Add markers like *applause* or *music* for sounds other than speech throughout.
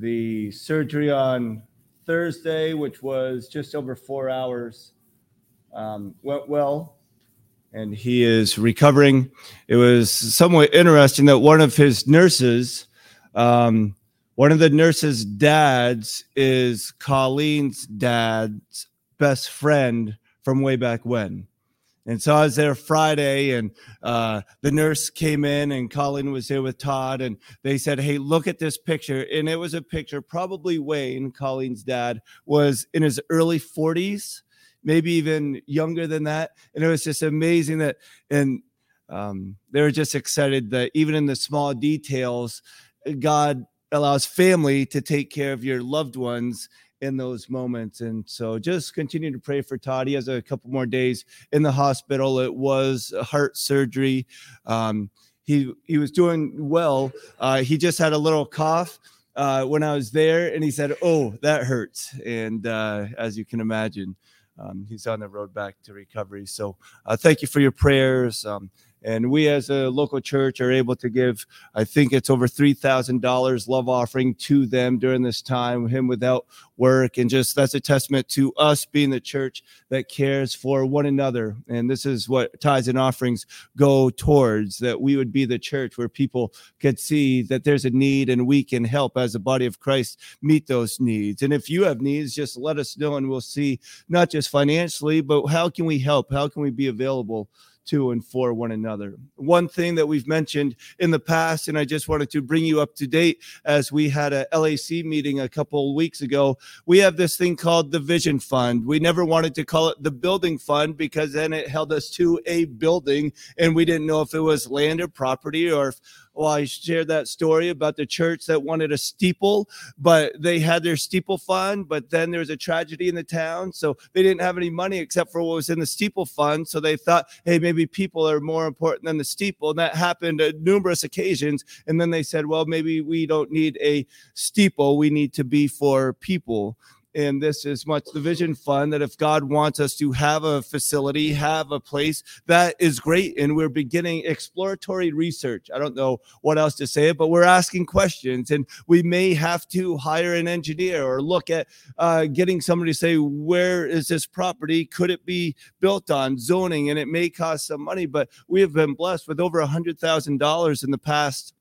the surgery on Thursday, which was just over four hours, um, went well, and he is recovering. It was somewhat interesting that one of his nurses, um, one of the nurses' dads, is Colleen's dad's best friend from way back when. And so I was there Friday, and uh, the nurse came in, and Colleen was there with Todd, and they said, "Hey, look at this picture." And it was a picture. Probably Wayne, Colleen's dad, was in his early 40s, maybe even younger than that. And it was just amazing that, and um, they were just excited that even in the small details, God allows family to take care of your loved ones in those moments. And so just continue to pray for Todd. He has a couple more days in the hospital. It was heart surgery. Um, he, he was doing well. Uh, he just had a little cough uh, when I was there, and he said, Oh, that hurts. And uh, as you can imagine, um, he's on the road back to recovery. So uh, thank you for your prayers. Um, and we, as a local church, are able to give, I think it's over $3,000 love offering to them during this time, him without work. And just that's a testament to us being the church that cares for one another. And this is what tithes and offerings go towards that we would be the church where people could see that there's a need and we can help as a body of Christ meet those needs. And if you have needs, just let us know and we'll see not just financially, but how can we help? How can we be available? To and for one another. One thing that we've mentioned in the past, and I just wanted to bring you up to date as we had a LAC meeting a couple weeks ago, we have this thing called the Vision Fund. We never wanted to call it the Building Fund because then it held us to a building and we didn't know if it was land or property or if well, I shared that story about the church that wanted a steeple, but they had their steeple fund, but then there was a tragedy in the town. So they didn't have any money except for what was in the steeple fund. So they thought, hey, maybe people are more important than the steeple. And that happened at numerous occasions. And then they said, well, maybe we don't need a steeple. We need to be for people and this is much the vision fund that if God wants us to have a facility, have a place, that is great. And we're beginning exploratory research. I don't know what else to say, but we're asking questions, and we may have to hire an engineer or look at uh, getting somebody to say, where is this property? Could it be built on zoning? And it may cost some money, but we have been blessed with over a hundred thousand dollars in the past.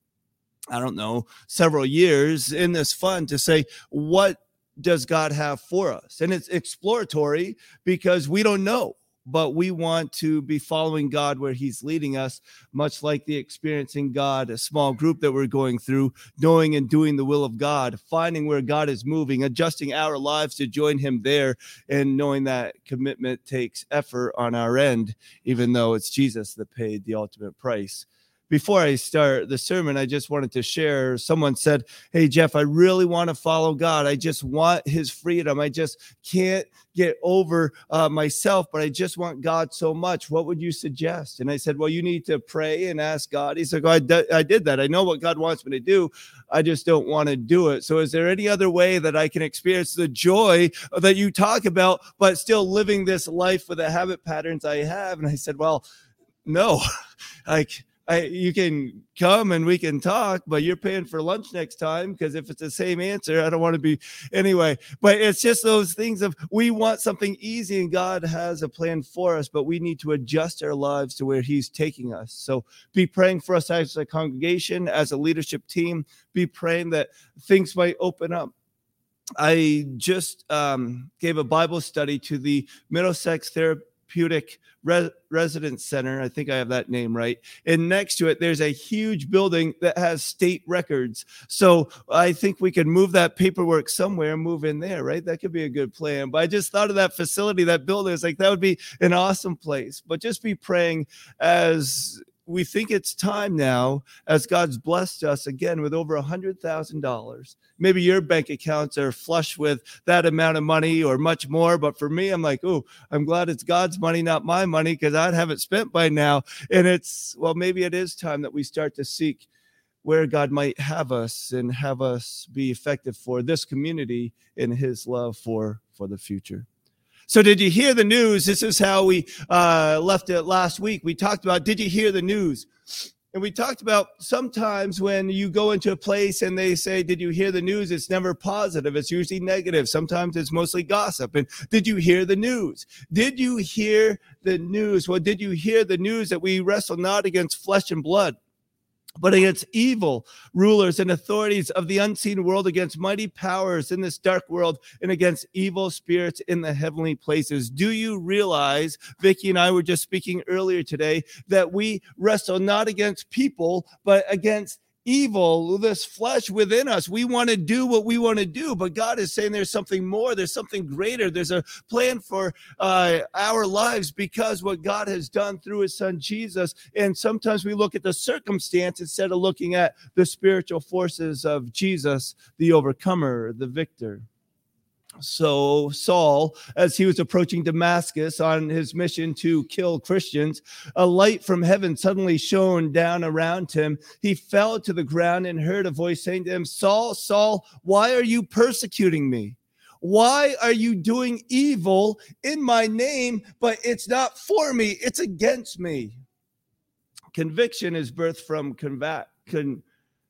I don't know, several years in this fund to say, what does God have for us? And it's exploratory because we don't know, but we want to be following God where He's leading us, much like the experiencing God, a small group that we're going through, knowing and doing the will of God, finding where God is moving, adjusting our lives to join Him there, and knowing that commitment takes effort on our end, even though it's Jesus that paid the ultimate price before I start the sermon, I just wanted to share. Someone said, Hey, Jeff, I really want to follow God. I just want his freedom. I just can't get over uh, myself, but I just want God so much. What would you suggest? And I said, Well, you need to pray and ask God. He said, oh, I, d- I did that. I know what God wants me to do. I just don't want to do it. So, is there any other way that I can experience the joy that you talk about, but still living this life with the habit patterns I have? And I said, Well, no, *laughs* like, I, you can come and we can talk, but you're paying for lunch next time because if it's the same answer, I don't want to be anyway. But it's just those things of we want something easy and God has a plan for us, but we need to adjust our lives to where He's taking us. So be praying for us as a congregation, as a leadership team. Be praying that things might open up. I just um, gave a Bible study to the Middlesex Therapy Therapeutic Re- Residence Center. I think I have that name right. And next to it, there's a huge building that has state records. So I think we could move that paperwork somewhere move in there, right? That could be a good plan. But I just thought of that facility, that building. It's like that would be an awesome place. But just be praying as we think it's time now, as God's blessed us again with over a hundred thousand dollars. Maybe your bank accounts are flush with that amount of money or much more, but for me, I'm like, oh, I'm glad it's God's money, not my money, because I'd have it spent by now. And it's well, maybe it is time that we start to seek where God might have us and have us be effective for this community in His love for for the future. So, did you hear the news? This is how we uh, left it last week. We talked about, did you hear the news? And we talked about sometimes when you go into a place and they say, Did you hear the news? It's never positive. It's usually negative. Sometimes it's mostly gossip. And did you hear the news? Did you hear the news? Well, did you hear the news that we wrestle not against flesh and blood? But against evil rulers and authorities of the unseen world, against mighty powers in this dark world, and against evil spirits in the heavenly places. Do you realize, Vicki and I were just speaking earlier today, that we wrestle not against people, but against evil, this flesh within us. We want to do what we want to do, but God is saying there's something more, there's something greater, there's a plan for uh, our lives because what God has done through his son Jesus. And sometimes we look at the circumstance instead of looking at the spiritual forces of Jesus, the overcomer, the victor. So, Saul, as he was approaching Damascus on his mission to kill Christians, a light from heaven suddenly shone down around him. He fell to the ground and heard a voice saying to him, Saul, Saul, why are you persecuting me? Why are you doing evil in my name? But it's not for me, it's against me. Conviction is birthed from combat. Con-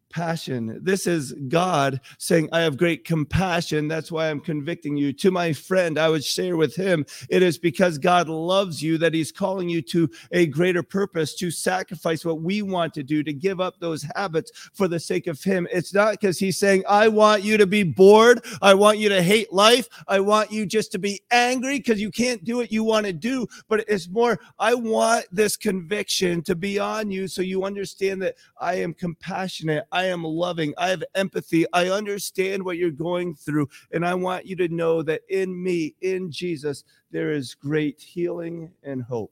passion. This is God saying, I have great compassion. That's why I'm convicting you. To my friend, I would share with him, it is because God loves you that he's calling you to a greater purpose, to sacrifice what we want to do, to give up those habits for the sake of him. It's not because he's saying, I want you to be bored. I want you to hate life. I want you just to be angry because you can't do what you want to do. But it's more, I want this conviction to be on you so you understand that I am compassionate. Am loving. I have empathy. I understand what you're going through. And I want you to know that in me, in Jesus, there is great healing and hope.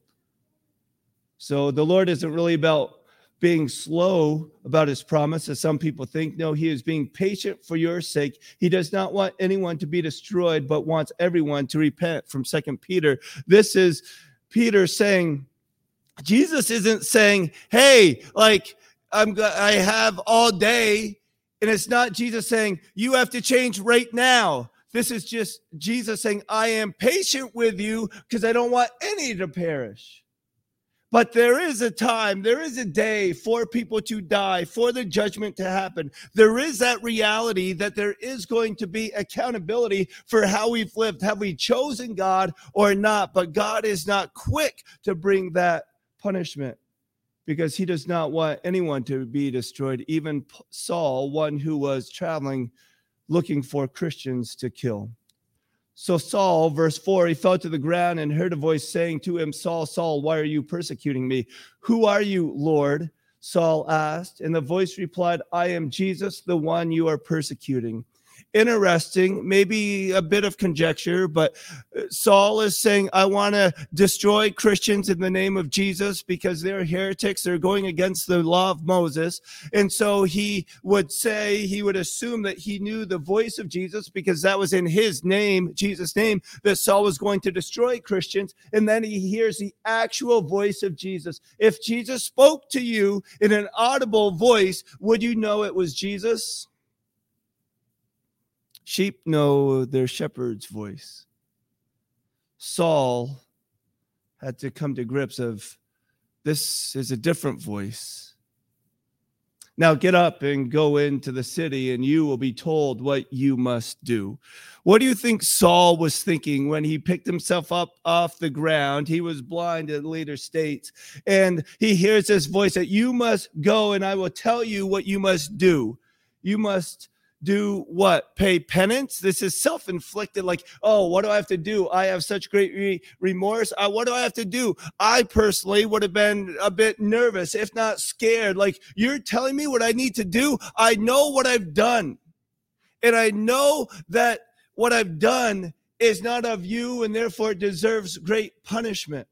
So the Lord isn't really about being slow about his promise, as some people think. No, he is being patient for your sake. He does not want anyone to be destroyed, but wants everyone to repent from Second Peter. This is Peter saying, Jesus isn't saying, hey, like, I'm I have all day, and it's not Jesus saying you have to change right now. This is just Jesus saying, I am patient with you because I don't want any to perish. But there is a time, there is a day for people to die, for the judgment to happen. There is that reality that there is going to be accountability for how we've lived. Have we chosen God or not? But God is not quick to bring that punishment because he does not want anyone to be destroyed, even Saul, one who was traveling looking for Christians to kill. So Saul, verse 4, he fell to the ground and heard a voice saying to him, Saul, Saul, why are you persecuting me? Who are you, Lord? Saul asked. And the voice replied, I am Jesus, the one you are persecuting interesting, maybe a bit of conjecture, but uh, Saul is saying, I want to destroy Christians in the name of Jesus because they're heretics. They're going against the law of Moses. And so he would say, he would assume that he knew the voice of Jesus because that was in his name, Jesus' name, that Saul was going to destroy Christians. And then he hears the actual voice of Jesus. If Jesus spoke to you in an audible voice, would you know it was Jesus? Sheep know their shepherd's voice. Saul had to come to grips of this is a different voice. Now get up and go into the city, and you will be told what you must do. What do you think Saul was thinking when he picked himself up off the ground? He was blind in later states, and he hears this voice that you must go, and I will tell you what you must do. You must do what? Pay penance? This is self inflicted. Like, oh, what do I have to do? I have such great re- remorse. Uh, what do I have to do? I personally would have been a bit nervous, if not scared. Like, you're telling me what I need to do? I know what I've done. And I know that what I've done is not of you and therefore deserves great punishment.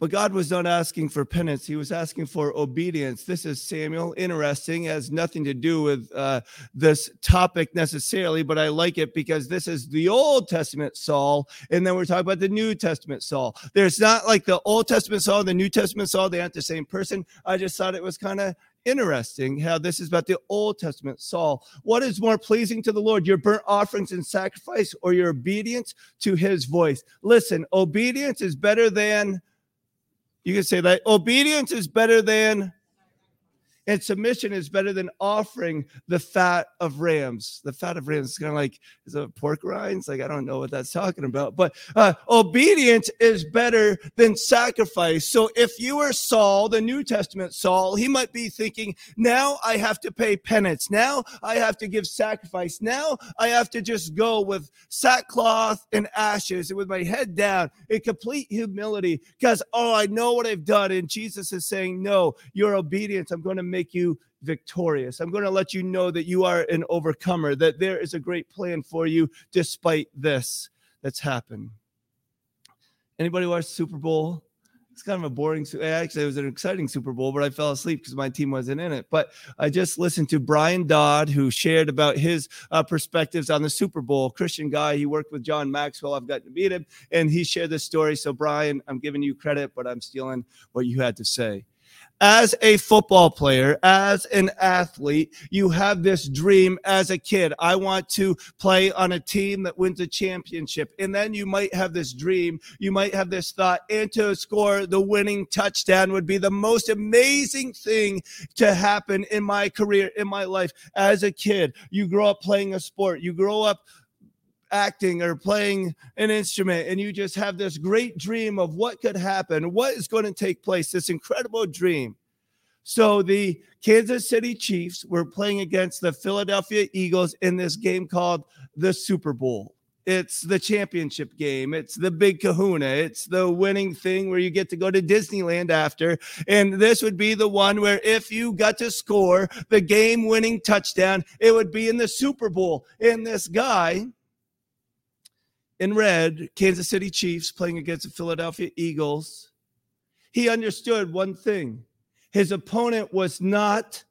But God was not asking for penance. He was asking for obedience. This is Samuel. Interesting. It has nothing to do with uh, this topic necessarily, but I like it because this is the Old Testament Saul. And then we're talking about the New Testament Saul. There's not like the Old Testament Saul, and the New Testament Saul. They aren't the same person. I just thought it was kind of interesting how this is about the Old Testament Saul. What is more pleasing to the Lord, your burnt offerings and sacrifice or your obedience to his voice? Listen, obedience is better than You can say that obedience is better than and submission is better than offering the fat of rams. The fat of rams is kind of like is it pork rinds? Like I don't know what that's talking about, but uh, obedience is better than sacrifice. So if you were Saul, the New Testament Saul, he might be thinking, now I have to pay penance. Now I have to give sacrifice. Now I have to just go with sackcloth and ashes and with my head down in complete humility because oh I know what I've done. And Jesus is saying, no, your obedience. I'm going to make make you victorious. I'm going to let you know that you are an overcomer, that there is a great plan for you despite this that's happened. Anybody watch Super Bowl? It's kind of a boring. Actually, it was an exciting Super Bowl, but I fell asleep because my team wasn't in it. But I just listened to Brian Dodd, who shared about his uh, perspectives on the Super Bowl. Christian guy, he worked with John Maxwell. I've gotten to meet him, and he shared this story. So, Brian, I'm giving you credit, but I'm stealing what you had to say as a football player, as an athlete, you have this dream as a kid. I want to play on a team that wins a championship. And then you might have this dream, you might have this thought, and to score the winning touchdown would be the most amazing thing to happen in my career, in my life as a kid. You grow up playing a sport, you grow up acting or playing an instrument and you just have this great dream of what could happen, what is going to take place, this incredible dream. So the Kansas City Chiefs were playing against the Philadelphia Eagles in this game called the Super Bowl. It's the championship game. It's the big kahuna. It's the winning thing where you get to go to Disneyland after. And this would be the one where if you got to score the game winning touchdown, it would be in the Super Bowl. And this guy, in red, Kansas City Chiefs playing against the Philadelphia Eagles, he understood one thing. His opponent was not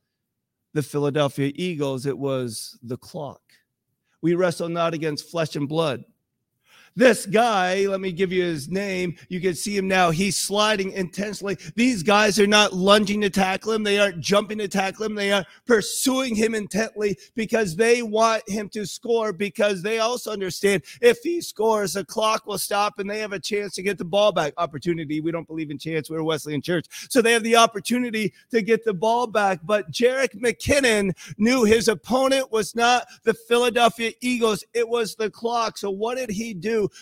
the Philadelphia Eagles, it was the clock. We wrestle not against flesh and blood, this guy, let me give you his name. You can see him now. He's sliding intensely. These guys are not lunging to tackle him. They aren't jumping to tackle him. They are pursuing him intently because they want him to score because they also understand if he scores, the clock will stop and they have a chance to get the ball back. Opportunity. We don't believe in chance. We're Wesleyan Church. So they have the opportunity to get the ball back. But Jerick McKinnon knew his opponent was not the Philadelphia Eagles. It was the clock. So what did he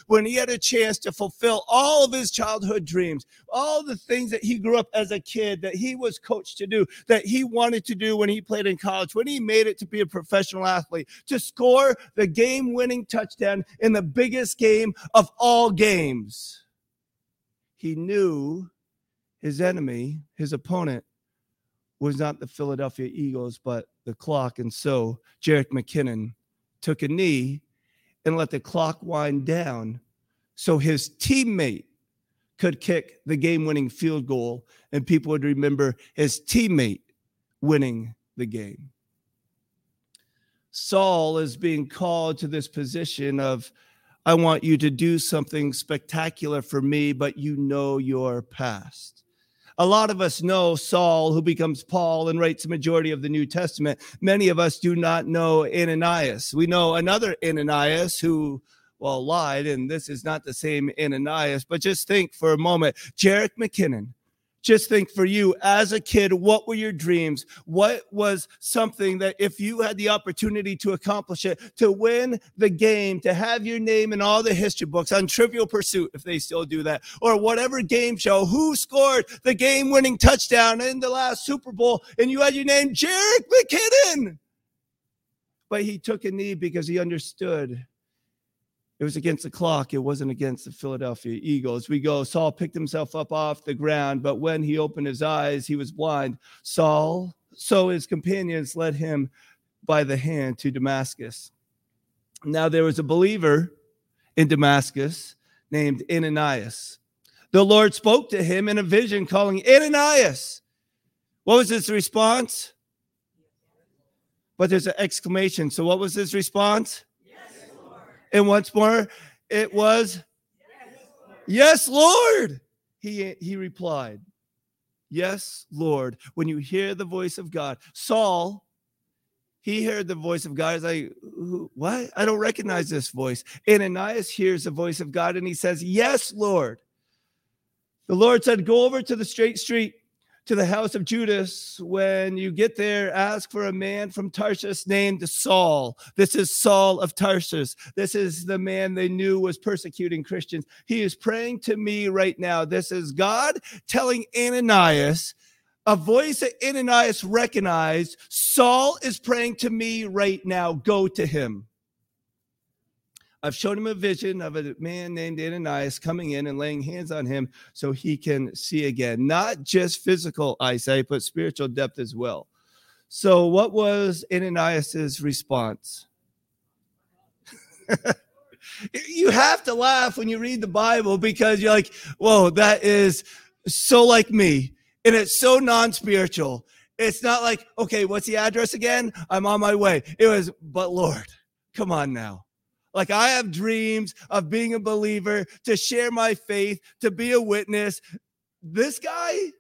when he had a chance to fulfill all of his childhood dreams, all the things that he grew up as a kid that he was coached to do, that he wanted to do when he played in college, when he made it to be a professional athlete, to score the game winning touchdown in the biggest game of all games. He knew his enemy, his opponent, was not the Philadelphia Eagles, but the clock. And so Jerick McKinnon took a knee and let the clock wind down so his teammate could kick the game winning field goal and people would remember his teammate winning the game. Saul is being called to this position of, I want you to do something spectacular for me, but you know your past. A lot of us know Saul, who becomes Paul and writes the majority of the New Testament. Many of us do not know Ananias. We know another Ananias who well lied, and this is not the same Ananias, but just think for a moment. Jerick McKinnon just think for you as a kid, what were your dreams? What was something that if you had the opportunity to accomplish it, to win the game, to have your name in all the history books on Trivial Pursuit, if they still do that, or whatever game show, who scored the game winning touchdown in the last Super Bowl, and you had your name, Jerick McKinnon. But he took a knee because he understood it was against the clock. It wasn't against the Philadelphia Eagles. We go, Saul picked himself up off the ground, but when he opened his eyes, he was blind. Saul, so his companions led him by the hand to Damascus. Now there was a believer in Damascus named Ananias. The Lord spoke to him in a vision, calling Ananias. What was his response? But there's an exclamation. So, what was his response? And once more, it was, Yes, Lord. He, he replied, Yes, Lord. When you hear the voice of God, Saul, he heard the voice of God. He's like, What? I don't recognize this voice. Ananias hears the voice of God and he says, Yes, Lord. The Lord said, Go over to the straight street to the house of Judas. When you get there, ask for a man from Tarsus named Saul. This is Saul of Tarsus. This is the man they knew was persecuting Christians. He is praying to me right now. This is God telling Ananias, a voice that Ananias recognized Saul is praying to me right now. Go to him. I've shown him a vision of a man named Ananias coming in and laying hands on him so he can see again. Not just physical eyesight, but spiritual depth as well. So, what was Ananias's response? *laughs* you have to laugh when you read the Bible because you're like, whoa, that is so like me. And it's so non spiritual. It's not like, okay, what's the address again? I'm on my way. It was, but Lord, come on now. Like I have dreams of being a believer, to share my faith, to be a witness. This guy,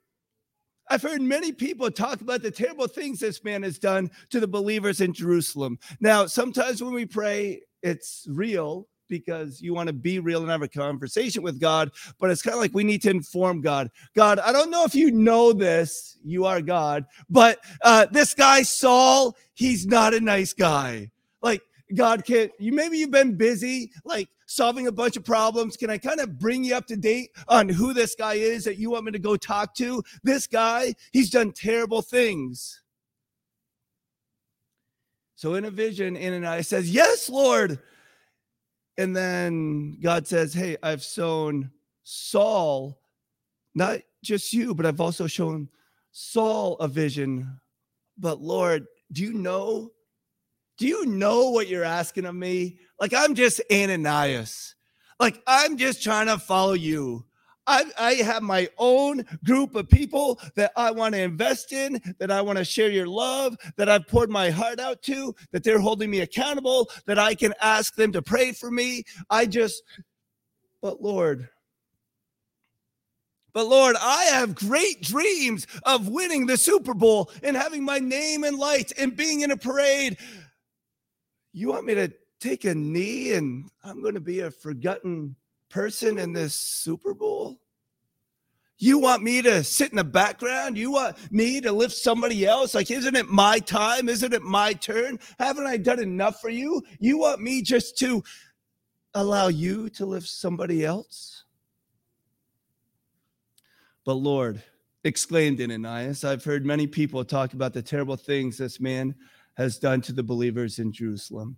I've heard many people talk about the terrible things this man has done to the believers in Jerusalem. Now, sometimes when we pray, it's real because you want to be real and have a conversation with God, but it's kind of like we need to inform God. God, I don't know if you know this, you are God, but uh, this guy, Saul, he's not a nice guy. Like, God can you maybe you've been busy like solving a bunch of problems. Can I kind of bring you up to date on who this guy is that you want me to go talk to? This guy, he's done terrible things. So in a vision, Ananias says, Yes, Lord. And then God says, Hey, I've sown Saul, not just you, but I've also shown Saul a vision. But Lord, do you know do you know what you're asking of me? Like, I'm just Ananias. Like, I'm just trying to follow you. I, I have my own group of people that I want to invest in, that I want to share your love, that I've poured my heart out to, that they're holding me accountable, that I can ask them to pray for me. I just, but Lord, but Lord, I have great dreams of winning the Super Bowl and having my name in lights and being in a parade. You want me to take a knee and I'm going to be a forgotten person in this Super Bowl? You want me to sit in the background? You want me to lift somebody else? Like, isn't it my time? Isn't it my turn? Haven't I done enough for you? You want me just to allow you to lift somebody else? But Lord, exclaimed Ananias, I've heard many people talk about the terrible things this man has done to the believers in Jerusalem.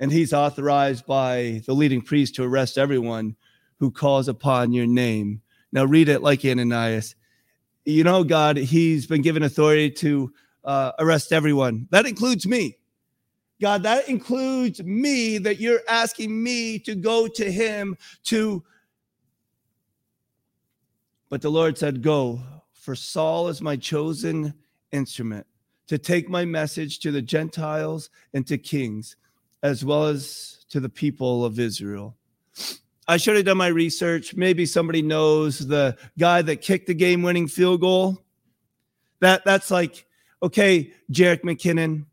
And he's authorized by the leading priest to arrest everyone who calls upon your name. Now, read it like Ananias. You know, God, he's been given authority to uh, arrest everyone. That includes me. God, that includes me, that you're asking me to go to him to. But the Lord said, Go, for Saul is my chosen instrument to take my message to the Gentiles and to kings, as well as to the people of Israel. I should have done my research. Maybe somebody knows the guy that kicked the game winning field goal. That that's like, okay, Jerick McKinnon,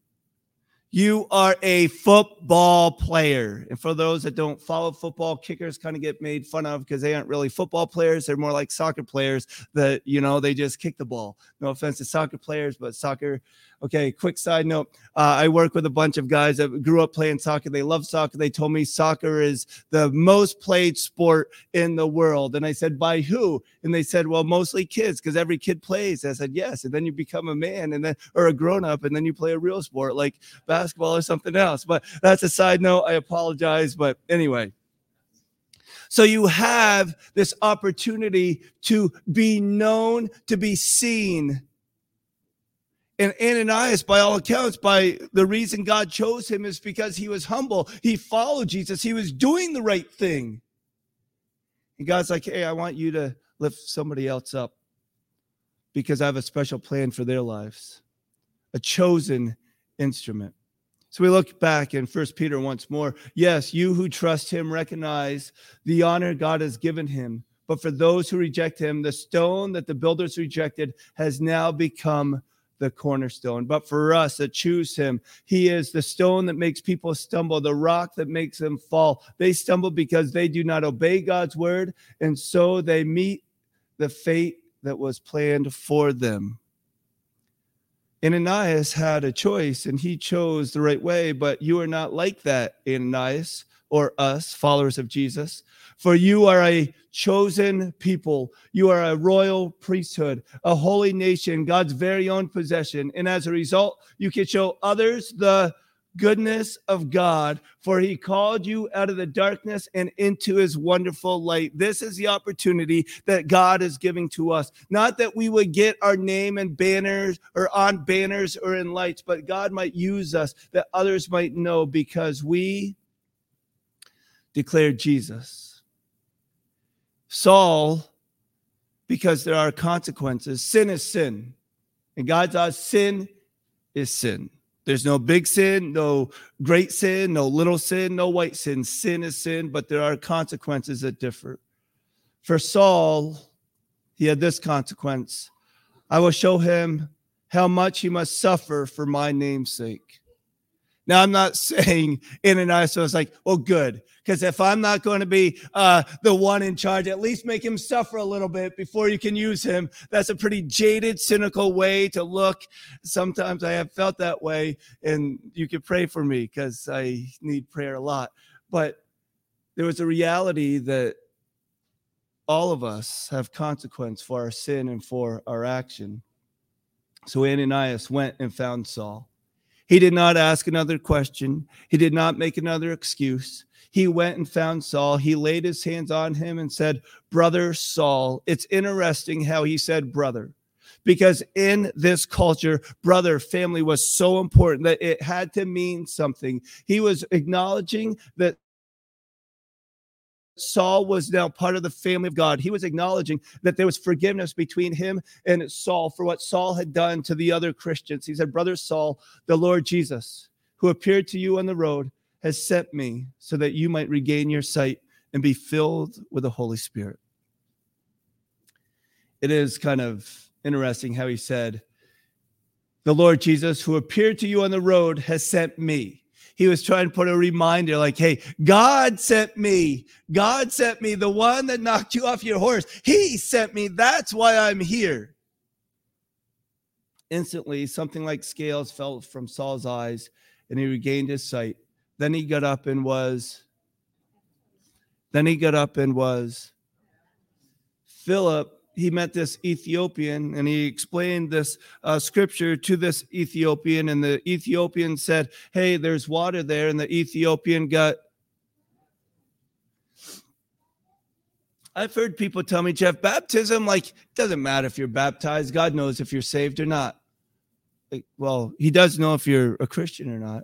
you are a football player. And for those that don't follow football, kickers kind of get made fun of because they aren't really football players. They're more like soccer players that, you know, they just kick the ball. No offense to soccer players, but soccer Okay, quick side note. Uh, I work with a bunch of guys that grew up playing soccer. They love soccer. They told me soccer is the most played sport in the world. And I said, by who? And they said, well, mostly kids, because every kid plays. I said, yes. And then you become a man and then, or a grown up, and then you play a real sport like basketball or something else. But that's a side note. I apologize. But anyway. So you have this opportunity to be known, to be seen and Ananias, by all accounts, by the reason God chose him is because he was humble. He followed Jesus. He was doing the right thing. And God's like, hey, I want you to lift somebody else up because I have a special plan for their lives, a chosen instrument. So we look back in First Peter once more. Yes, you who trust him recognize the honor God has given him. But for those who reject him, the stone that the builders rejected has now become the cornerstone. But for us that choose him, he is the stone that makes people stumble, the rock that makes them fall. They stumble because they do not obey God's word, and so they meet the fate that was planned for them. Ananias had a choice and he chose the right way, but you are not like that, Ananias, or us, followers of Jesus. For you are a chosen people. You are a royal priesthood, a holy nation, God's very own possession. And as a result, you can show others the goodness of God, for he called you out of the darkness and into his wonderful light. This is the opportunity that God is giving to us. Not that we would get our name and banners or on banners or in lights, but God might use us that others might know because we declared Jesus. Saul, because there are consequences, sin is sin. And God thought sin is sin. There's no big sin, no great sin, no little sin, no white sin. Sin is sin, but there are consequences that differ. For Saul, he had this consequence I will show him how much he must suffer for my name's sake. Now, I'm not *laughs* saying Ananias was like, well, good. Because if I'm not going to be uh, the one in charge, at least make him suffer a little bit before you can use him. That's a pretty jaded, cynical way to look. Sometimes I have felt that way, and you can pray for me because I need prayer a lot. But there was a reality that all of us have consequence for our sin and for our action. So Ananias went and found Saul. He did not ask another question. He did not make another excuse. He went and found Saul. He laid his hands on him and said, Brother Saul. It's interesting how he said brother, because in this culture, brother family was so important that it had to mean something. He was acknowledging that Saul was now part of the family of God. He was acknowledging that there was forgiveness between him and Saul for what Saul had done to the other Christians. He said, Brother Saul, the Lord Jesus, who appeared to you on the road, has sent me so that you might regain your sight and be filled with the Holy Spirit. It is kind of interesting how he said, The Lord Jesus, who appeared to you on the road, has sent me he was trying to put a reminder like, hey, God sent me. God sent me, the one that knocked you off your horse. He sent me. That's why I'm here. Instantly, something like scales fell from Saul's eyes and he regained his sight. Then he got up and was, then he got up and was. Philip he met this Ethiopian and he explained this uh, scripture to this Ethiopian. And the Ethiopian said, Hey, there's water there. And the Ethiopian got. I've heard people tell me, Jeff, baptism, like, doesn't matter if you're baptized. God knows if you're saved or not. Like, well, he does know if you're a Christian or not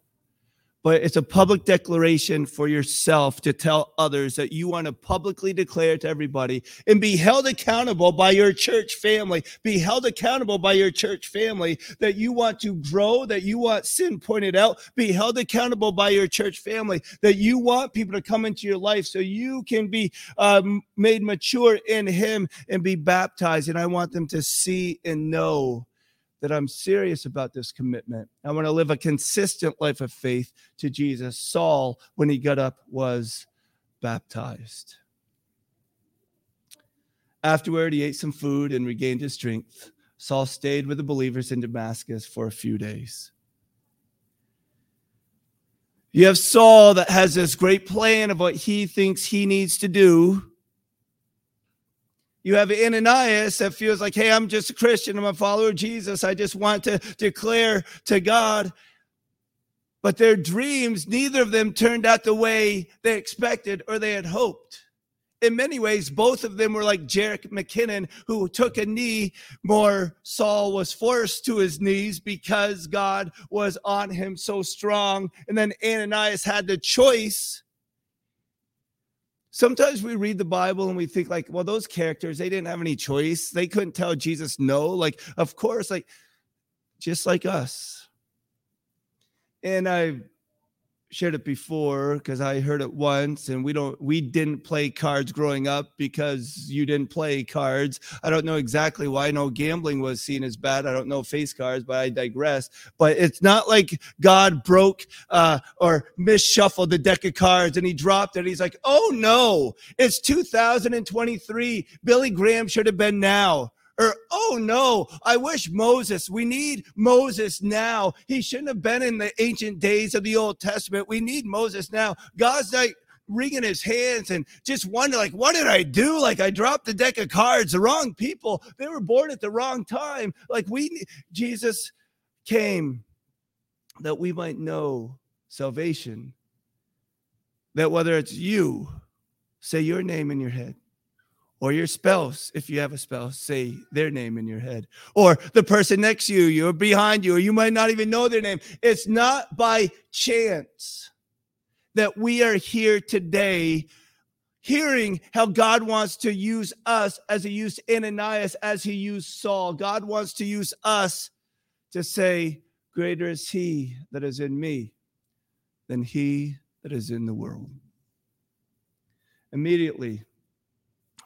but it's a public declaration for yourself to tell others that you want to publicly declare to everybody and be held accountable by your church family. Be held accountable by your church family that you want to grow, that you want sin pointed out. Be held accountable by your church family that you want people to come into your life so you can be um, made mature in Him and be baptized. And I want them to see and know that I'm serious about this commitment. I want to live a consistent life of faith to Jesus. Saul, when he got up, was baptized. Afterward, he ate some food and regained his strength. Saul stayed with the believers in Damascus for a few days. You have Saul that has this great plan of what he thinks he needs to do you have Ananias that feels like, hey, I'm just a Christian. I'm a follower of Jesus. I just want to declare to God. But their dreams, neither of them turned out the way they expected or they had hoped. In many ways, both of them were like Jerick McKinnon, who took a knee more. Saul was forced to his knees because God was on him so strong. And then Ananias had the choice sometimes we read the bible and we think like well those characters they didn't have any choice. They couldn't tell jesus no. Like of course like just like us. And i shared it before because I heard it once and we don't we didn't play cards growing up because you didn't play cards. I don't know exactly why. I know gambling was seen as bad. I don't know face cards, but I digress. But it's not like God broke uh, or misshuffled the deck of cards and he dropped it. He's like, oh no, it's 2023. Billy Graham should have been now or oh no i wish moses we need moses now. He shouldn't have been in the ancient days of the old testament. We need moses now. God's like wringing his hands and just wonder like what did i do? Like i dropped the deck of cards. The wrong people. They were born at the wrong time. Like we jesus came that we might know salvation. That whether it's you say your name in your head or your spouse, if you have a spouse, say their name in your head, or the person next to you, or behind you, or you might not even know their name. It's not by chance that we are here today hearing how God wants to use us as he used Ananias, as he used Saul. God wants to use us to say, Greater is he that is in me than he that is in the world. Immediately,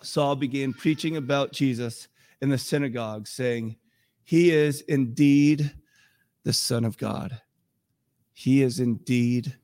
Saul began preaching about Jesus in the synagogue, saying, He is indeed the Son of God. He is indeed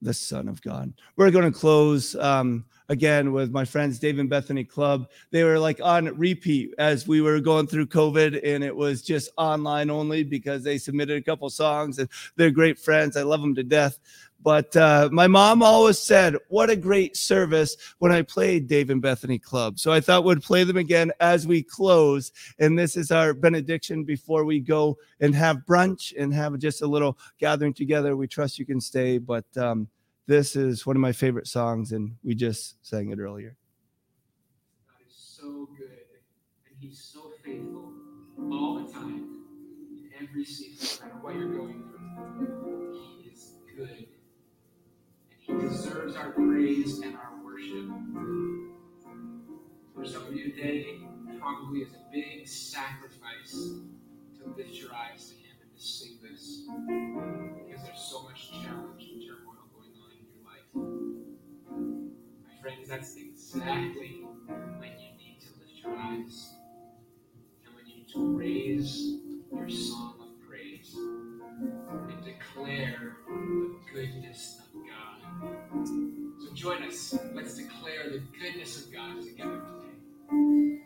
the Son of God. We're going to close um, again with my friends Dave and Bethany Club. They were like on repeat as we were going through COVID, and it was just online only because they submitted a couple songs and they're great friends. I love them to death. But uh, my mom always said, What a great service when I played Dave and Bethany Club. So I thought we'd play them again as we close. And this is our benediction before we go and have brunch and have just a little gathering together. We trust you can stay. But um, this is one of my favorite songs, and we just sang it earlier. God is so good, and He's so faithful all the time, in every season, no matter what you're going through. He is good. He deserves our praise and our worship. For some of you today, probably is a big sacrifice to lift your eyes to Him and to sing this because there's so much challenge and turmoil going on in your life. My friends, that's exactly when you need to lift your eyes and when you need to raise your song of praise and declare the goodness join us. Let's declare the goodness of God together today.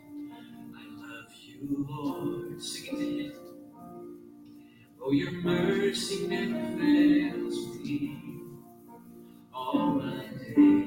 I love you, Lord. Sing it to Him. Oh, your mercy never fails me. All my days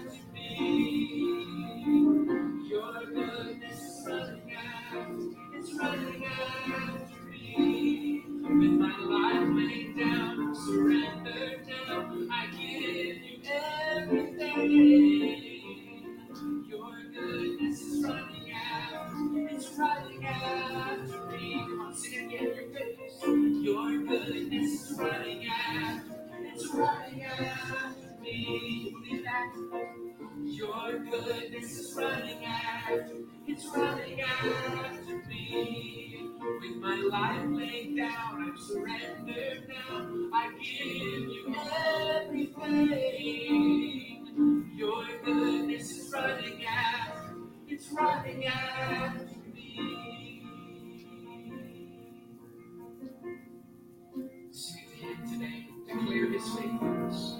Declare